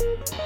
you